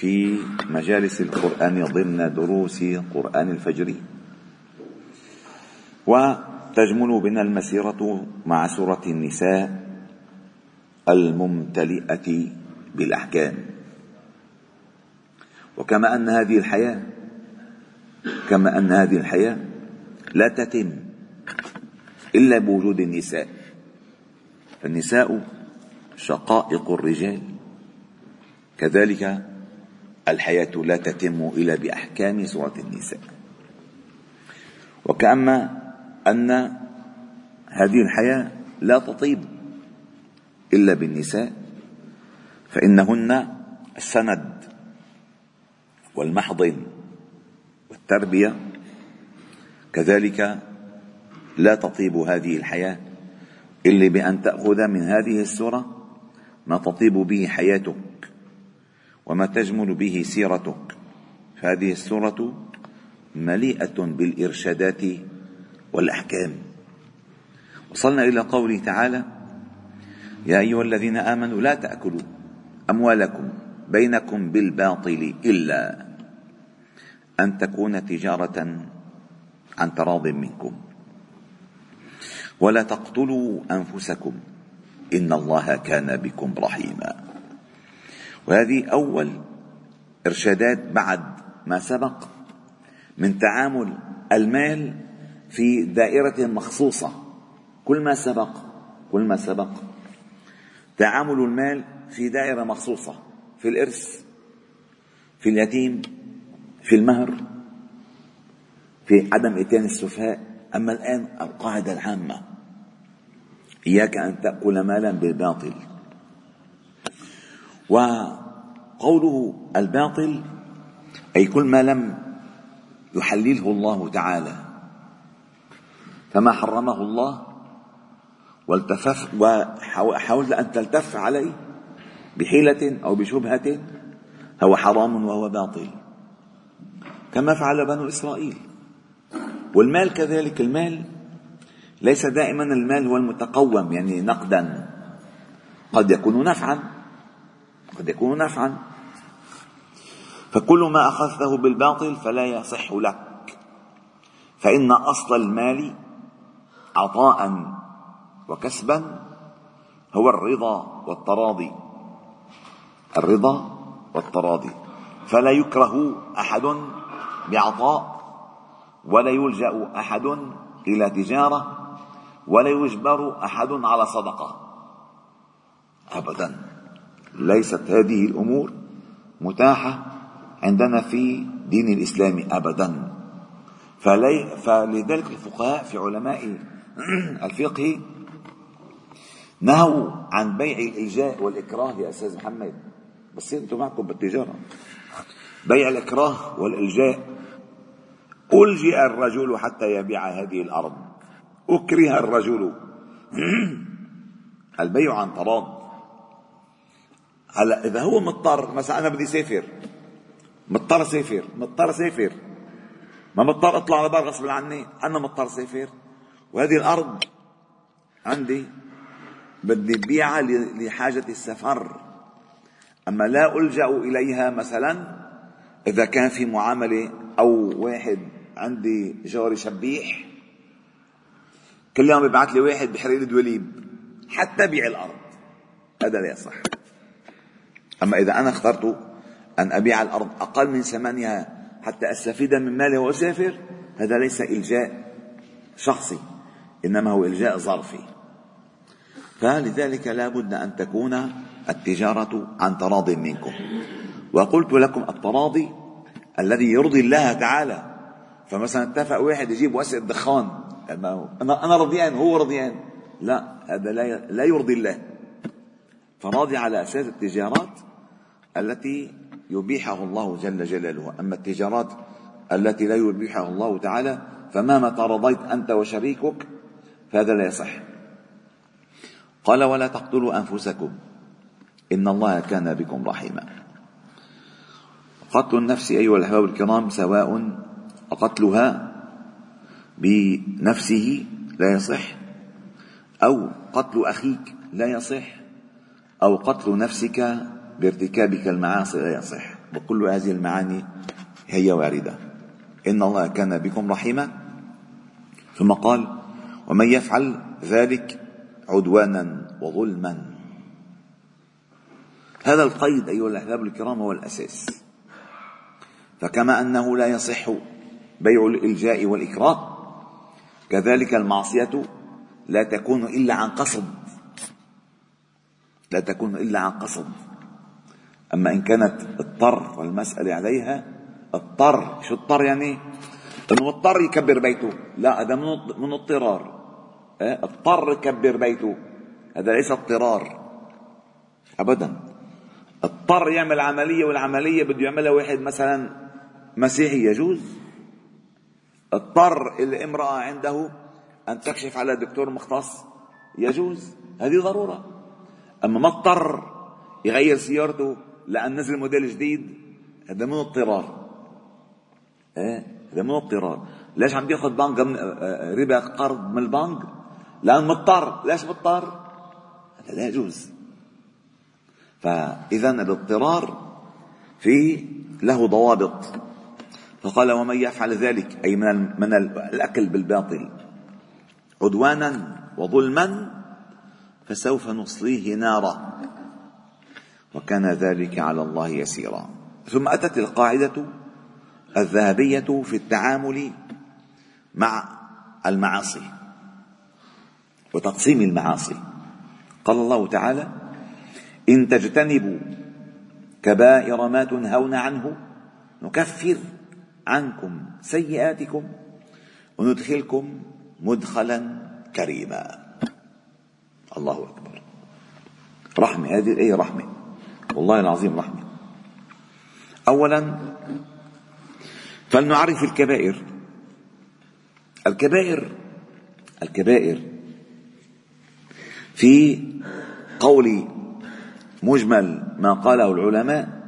في مجالس القرآن ضمن دروس قرآن الفجر. وتجمل بنا المسيرة مع سورة النساء الممتلئة بالأحكام. وكما أن هذه الحياة كما أن هذه الحياة لا تتم إلا بوجود النساء. فالنساء شقائق الرجال. كذلك الحياة لا تتم إلا بأحكام سورة النساء. وكأما أن هذه الحياة لا تطيب إلا بالنساء فإنهن السند والمحضن والتربية. كذلك لا تطيب هذه الحياة إلا بأن تأخذ من هذه السورة ما تطيب به حياتك وما تجمل به سيرتك. فهذه السورة مليئة بالإرشادات والأحكام. وصلنا إلى قوله تعالى يا أيها الذين آمنوا لا تأكلوا أموالكم بينكم بالباطل إلا أن تكون تجارة عن تراض منكم. ولا تقتلوا أنفسكم إن الله كان بكم رحيما. وهذه أول إرشادات بعد ما سبق من تعامل المال في دائرة مخصوصة. كل ما سبق كل ما سبق تعامل المال في دائرة مخصوصة في الإرث في اليتيم في المهر في عدم إتيان السفهاء. أما الآن القاعدة العامة إياك أن تأكل مالا بالباطل. وقوله الباطل أي كل ما لم يحلله الله تعالى فما حرمه الله والتفف وحاولت أن تلتف عليه بحيلة أو بشبهة هو حرام وهو باطل. كما فعل بنو إسرائيل. والمال كذلك المال ليس دائما المال هو المتقوم يعني نقدا. قد يكون نفعا قد يكون نفعا فكل ما أخذته بالباطل فلا يصح لك. فإن أصل المال عطاء وكسبا هو الرضا والتراضي. الرضا والتراضي. فلا يكره أحد بعطاء ولا يلجأ أحد إلى تجارة ولا يجبر أحد على صدقة. ابدا. ليست هذه الأمور متاحة عندنا في دين الإسلام ابدا. فلي فلذلك الفقهاء في علماء الفقه نهوا عن بيع الالجاء والإكراه يا أستاذ محمد. بس أنتم معكم بالتجارة. بيع الإكراه والإلجاء. ألجئ الرجل حتى يبيع هذه الأرض. أكره الرجل. البيع عن تراض هلا إذا هو مضطر مثلا أنا بدي اسافر مضطر اسافر مضطر اسافر ما مضطر اطلع على بر غصب عني أنا مضطر اسافر وهذه الأرض عندي بدي بيعها لحاجة السفر. أما لا ألجأ إليها مثلا إذا كان في معاملة أو واحد عندي جاري شبيح كل يوم بيبعث لي واحد بحرير دوليب حتى بيع الأرض. هذا لا يصح. أما إذا أنا اخترت أن أبيع الأرض أقل من ثمنها حتى أستفيد من مالي وأسافر؟ هذا ليس إلجاء شخصي إنما هو إلجاء ظرفي. فلذلك لا بد أن تكون التجارة عن تراض منكم. وقلت لكم التراضي الذي يرضي الله تعالى. فمثلا اتفق واحد يجيب وسع دخان أنا أنا رضيان هو رضيان. لا هذا لا لا يرضي الله. فراضي على أساس التجارات التي يبيحه الله جل جلاله. أما التجارات التي لا يبيحها الله تعالى فما متى رضيت أنت وشريكك فهذا لا يصح. قال ولا تقتلوا أنفسكم إن الله كان بكم رحيما. قتل النفس أيها الأحباب الكرام سواء قتلها بنفسه لا يصح أو قتل أخيك لا يصح أو قتل نفسك بارتكابك المعاصي لا يصح. وكل هذه المعاني هي واردة. إن الله كان بكم رحيما. ثم قال ومن يفعل ذلك عدوانا وظلما. هذا القيد أيها الأحباب الكرام هو الأساس. فكما أنه لا يصح بيع الإلجاء والإكراه كذلك المعصية لا تكون إلا عن قصد. لا تكون إلا عن قصد. أما إن كانت اضطر والمسألة عليها اضطر شو اضطر يعني؟ إنه مضطر يكبر بيته. لا هذا من اضطرار. إيه؟ اضطر يكبر بيته. هذا ليس اضطرار. ابدا. اضطر يعمل عملية والعملية بده يعملها واحد مثلا مسيحي يجوز؟ اضطر الامراه عنده أن تكشف على دكتور مختص يجوز؟ هذه ضرورة. أما ما اضطر يغير سيارته لأن نزل موديل جديد هذا من اضطرار. إيه؟ هذا من اضطرار. ليش عم بياخذ بنك ربا قرض من البنك؟ لأن مضطر. ليش مضطر؟ هذا لا يجوز. فاذا الاضطرار في له ضوابط. فقال ومن يفعل ذلك؟ أي من من الأكل بالباطل. عدوانا وظلما فسوف نصليه نارا. وكان ذلك على الله يسيرا. ثم أتت القاعدة الذهبية في التعامل مع المعاصي وتقسيم المعاصي. قال الله تعالى إن تجتنبوا كبائر ما تنهون عنه نكفر عنكم سيئاتكم وندخلكم مدخلا كريما. الله أكبر. رحمه هذه الايه رحمه والله العظيم رحمة. اولا فلنعرف الكبائر. الكبائر الكبائر في قول مجمل ما قاله العلماء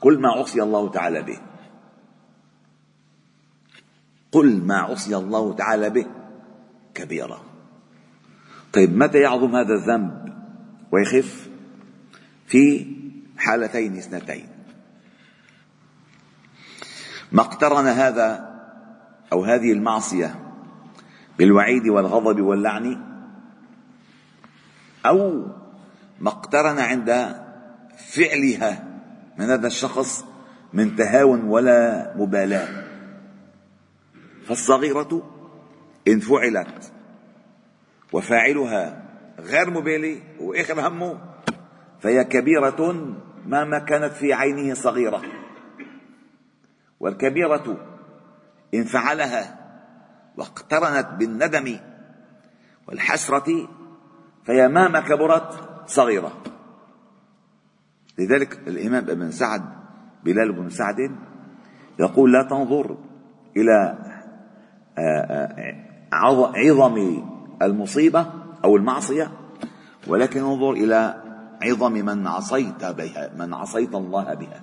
كل ما عصي الله تعالى به. قل ما عصي الله تعالى به كبيرة طيب متى يعظم هذا الذنب ويخف؟ في حالتين اثنتين. ما اقترن هذا أو هذه المعصية بالوعيد والغضب واللعن أو ما اقترن عند فعلها من هذا الشخص من تهاون ولا مبالاة. فالصغيرة إن فعلت وفاعلها غير مبالي وإخر همه فهي كبيرة مهما كانت في عينه صغيرة. والكبيرة إن فعلها واقترنت بالندم والحسرة فهي مهما كبرت صغيرة. لذلك الإمام ابن سعد بلال بن سعد يقول لا تنظر إلى آه، آه، عظم المصيبة أو المعصية ولكن انظر إلى عظم من عصيت بها من عصيت الله بها.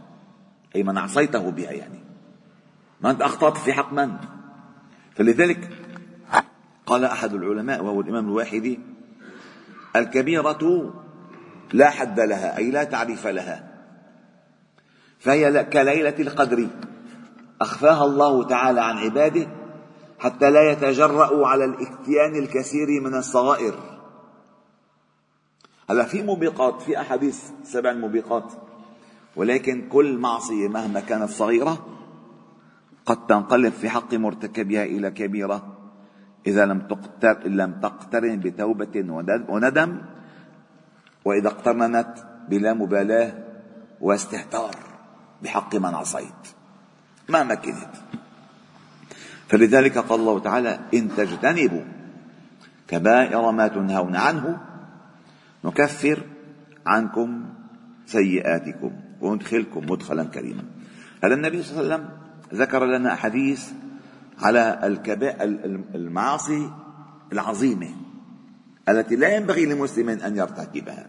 أي من عصيته بها يعني. ما أنت أخطأت في حق من؟ فلذلك قال أحد العلماء وهو الإمام الواحدي الكبيرة لا حد لها أي لا تعريف لها. فهي كليلة القدر. أخفاها الله تعالى عن عباده حتى لا يتجرأوا على الإتيان الكثير من الصغائر. هلا في موبقات في أحاديث سبع موبقات ولكن كل معصية مهما كانت صغيرة قد تنقلب في حق مرتكبها إلى كبيرة. إذا لم تقتر لم تقترن بتوبة وندم وإذا اقترنت بلا مبالاة واستهتار بحق من عصيت. ما مكنت. فلذلك قال الله تعالى إن تجتنبوا كبائر ما تنهون عنه نكفر عنكم سيئاتكم وندخلكم مدخلا كريما. هذا النبي صلى الله عليه وسلم ذكر لنا أحاديث على المعاصي العظيمة التي لا ينبغي لمسلم أن يرتكبها.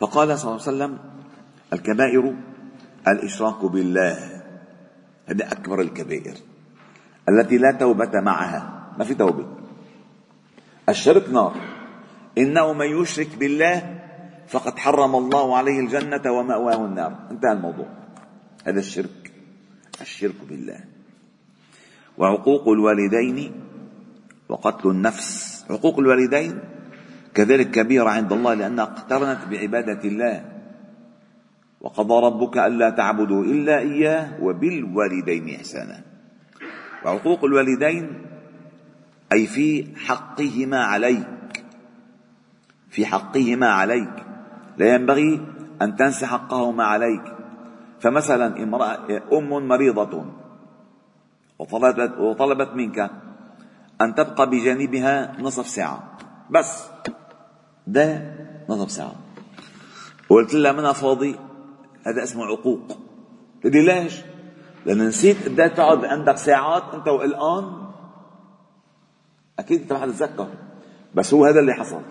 فقال صلى الله عليه وسلم الكبائر الإشراك بالله. هذه أكبر الكبائر التي لا توبة معها. ما في توبة. الشرك نار. إنه من يشرك بالله فقد حرم الله عليه الجنة ومأواه النار. انتهى الموضوع. هذا الشرك. الشرك بالله. وعقوق الوالدين وقتل النفس. عقوق الوالدين كذلك كبيرة عند الله لأنها اقترنت بعبادة الله. وقضى ربك ألا تعبدوا إلا إياه وبالوالدين إحسانا. وعقوق الوالدين أي في حقهما عليك في حقهما عليك. لا ينبغي أن تنسى حقهما عليك. فمثلا امرأة أم مريضة وطلبت, وطلبت منك أن تبقى بجانبها نصف ساعة. بس ده نصف ساعة. وقلت لها منها فاضي هذا اسمه عقوق. قلت لي ليش؟ لأن نسيت قد تقعد عندك ساعات أنت وقلقان أكيد أنت ما حتتذكر بس هو هذا اللي حصل.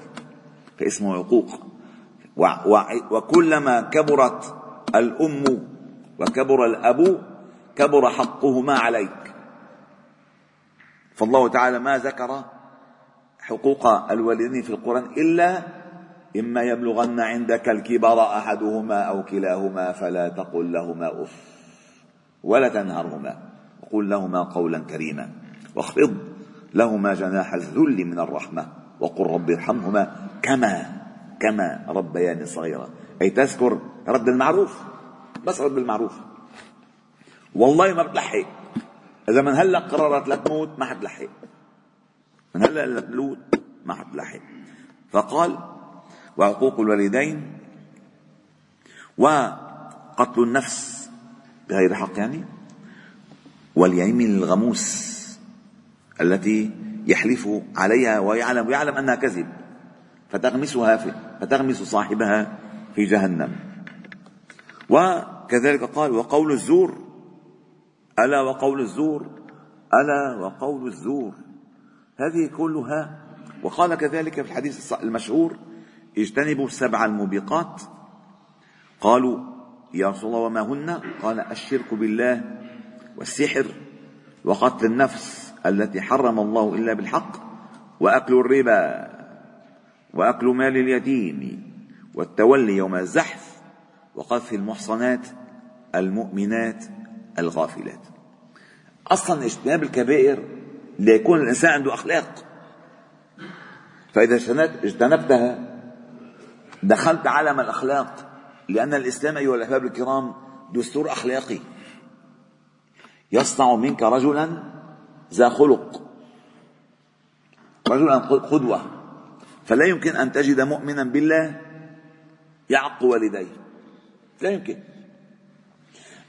فاسمه عقوق. وكلما كبرت الأم وكبر الأب كبر حقهما عليك. فالله تعالى ما ذكر حقوق الوالدين في القرآن إلا إما يبلغن عندك الكبر أحدهما أو كلاهما فلا تقل لهما أف ولا تنهرهما. وقل لهما قولا كريما واخفض لهما جناح الذل من الرحمة وقل رب ارحمهما كما كما ربياني صغيرا. أي تذكر رد المعروف؟ بس رد المعروف. والله ما بتلحق. إذا من هلأ قررت لتموت ما حتلحق. من هلأ لتموت ما حتلحق. فقال وعقوق الوالدين وقتل النفس بغير حق يعني واليمين الغموس التي يحلف عليها ويعلم ويعلم أنها كذب. فتغمسها في فتغمس صاحبها في جهنم. وكذلك قال وقول الزور. ألا وقول الزور؟ ألا وقول الزور. هذه كلها وقال كذلك في الحديث المشهور اجتنبوا السبع الموبقات. قالوا يا رسول الله وما هن؟ قال الشرك بالله والسحر وقتل النفس التي حرم الله إلا بالحق وأكل الربا. وأكل مال اليتيم والتولي يوم الزحف وقذف المحصنات المؤمنات الغافلات. أصلا اجتناب الكبائر ليكون الإنسان عنده أخلاق. فإذا اجتنبتها دخلت عالم الأخلاق لأن الإسلام أيها الأحباب الكرام دستور أخلاقي. يصنع منك رجلا ذا خلق. رجلا قدوه فلا يمكن أن تجد مؤمنا بالله يعق والديه. لا يمكن.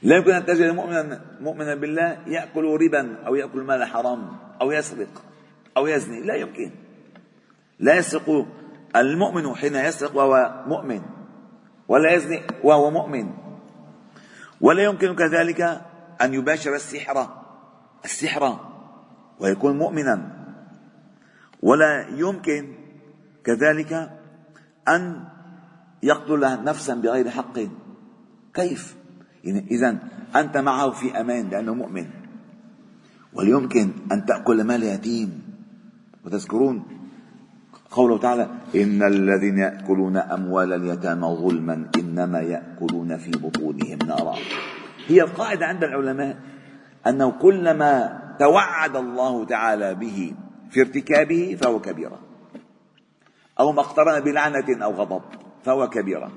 لا يمكن أن تجد مؤمنا مؤمنا بالله يأكل ربا أو يأكل مال حرام أو يسرق أو يزني. لا يمكن. لا يسرق المؤمن حين يسرق وهو مؤمن ولا يزني وهو مؤمن. ولا يمكن كذلك أن يباشر السحر السحر ويكون مؤمنا. ولا يمكن كذلك أن يقتل نفسا بغير حق. كيف؟ يعني إذا أنت معه في أمان لأنه مؤمن. ويمكن أن تأكل مال يتيم. وتذكرون قوله تعالى إن الذين يأكلون أموال اليتامى ظلما إنما يأكلون في بطونهم نارا. هي القاعدة عند العلماء أنه كلما توعد الله تعالى به في ارتكابه فهو كبيرة أو ما اقترن بلعنة أو غضب فهو كبيرة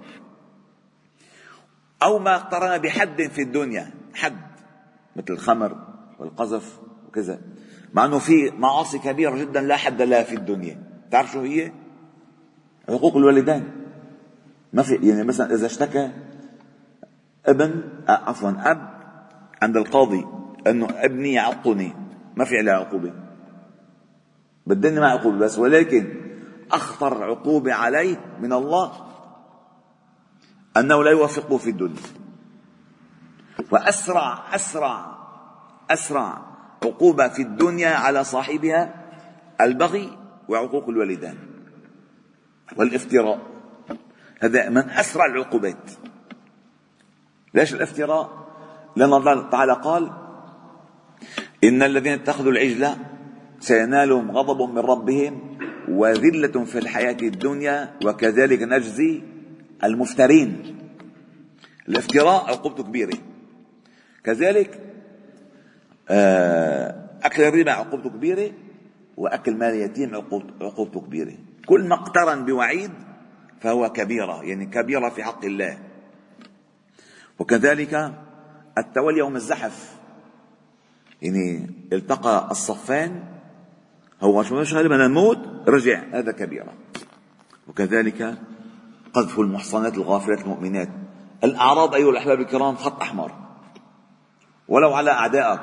أو ما اقترن بحد في الدنيا حد مثل الخمر والقذف وكذا. مع أنه في معاصي كبيرة جدا لا حد لها في الدنيا. تعرف شو هي؟ حقوق الوالدين. ما في يعني مثلا إذا اشتكى ابن عفوا أب عند القاضي إنه ابني يعقني ما في عليه عقوبة. بالدنيا ما عقوبة بس ولكن أخطر عقوبه عليه من الله أنه لا يوفقه في الدنيا. وأسرع أسرع أسرع عقوبة في الدنيا على صاحبها البغي وعقوق الوالدين والافتراء. هذا من أسرع العقوبات. ليش الافتراء؟ لأن الله تعالى قال إن الذين اتخذوا العجلة سينالهم غضب من ربهم وذلة في الحياة الدنيا وكذلك نجزي المفترين. الافتراء عقوبته كبيرة كذلك آه، أكل الربا عقوبته كبيرة وأكل مال اليتيم عقوبته كبيرة كل ما اقترن بوعيد فهو كبيرة يعني كبيرة في حق الله. وكذلك التولي يوم الزحف. يعني التقى الصفان هو شو غالبا نموت رجع. هذا كبيرة. وكذلك قذف المحصنات الغافلات المؤمنات. الأعراض أيها الأحباب الكرام خط أحمر. ولو على أعدائك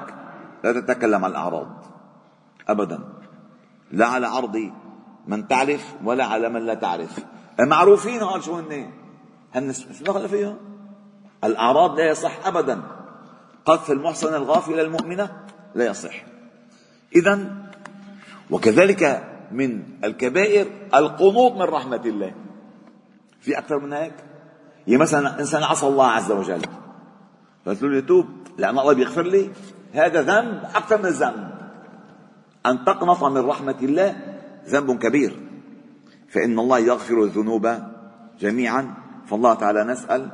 لا تتكلم عن الأعراض أبدا. لا على عرض من تعرف ولا على من لا تعرف. معروفين هون شو هن؟ هن شو فيها الأعراض لا يصح أبدا. قذف المحصنة الغافلة المؤمنة لا يصح. إذا وكذلك من الكبائر القنوط من رحمة الله. في أكثر من هيك؟ يعني مثلا إنسان عصى الله عز وجل. قلت له يتوب. لأن الله بيغفر لي. هذا ذنب أكثر من الذنب أن تقنط من رحمة الله ذنب كبير. فإن الله يغفر الذنوب جميعا. فالله تعالى نسأل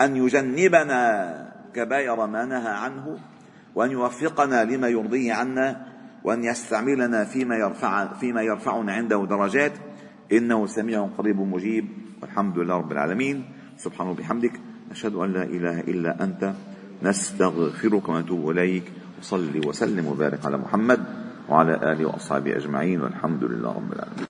أن يجنبنا كبائر ما نهى عنه وأن يوفقنا لما يرضيه عنا وأن يستعملنا فيما يرفع فيما يرفعنا عنده درجات. إنه سميع قريب مجيب. والحمد لله رب العالمين. سبحانه وبحمدك نشهد أن لا إله إلا أنت. نستغفرك ونتوب إليك. وصلي وسلم وبارك على محمد وعلى آله وأصحابه أجمعين. والحمد لله رب العالمين.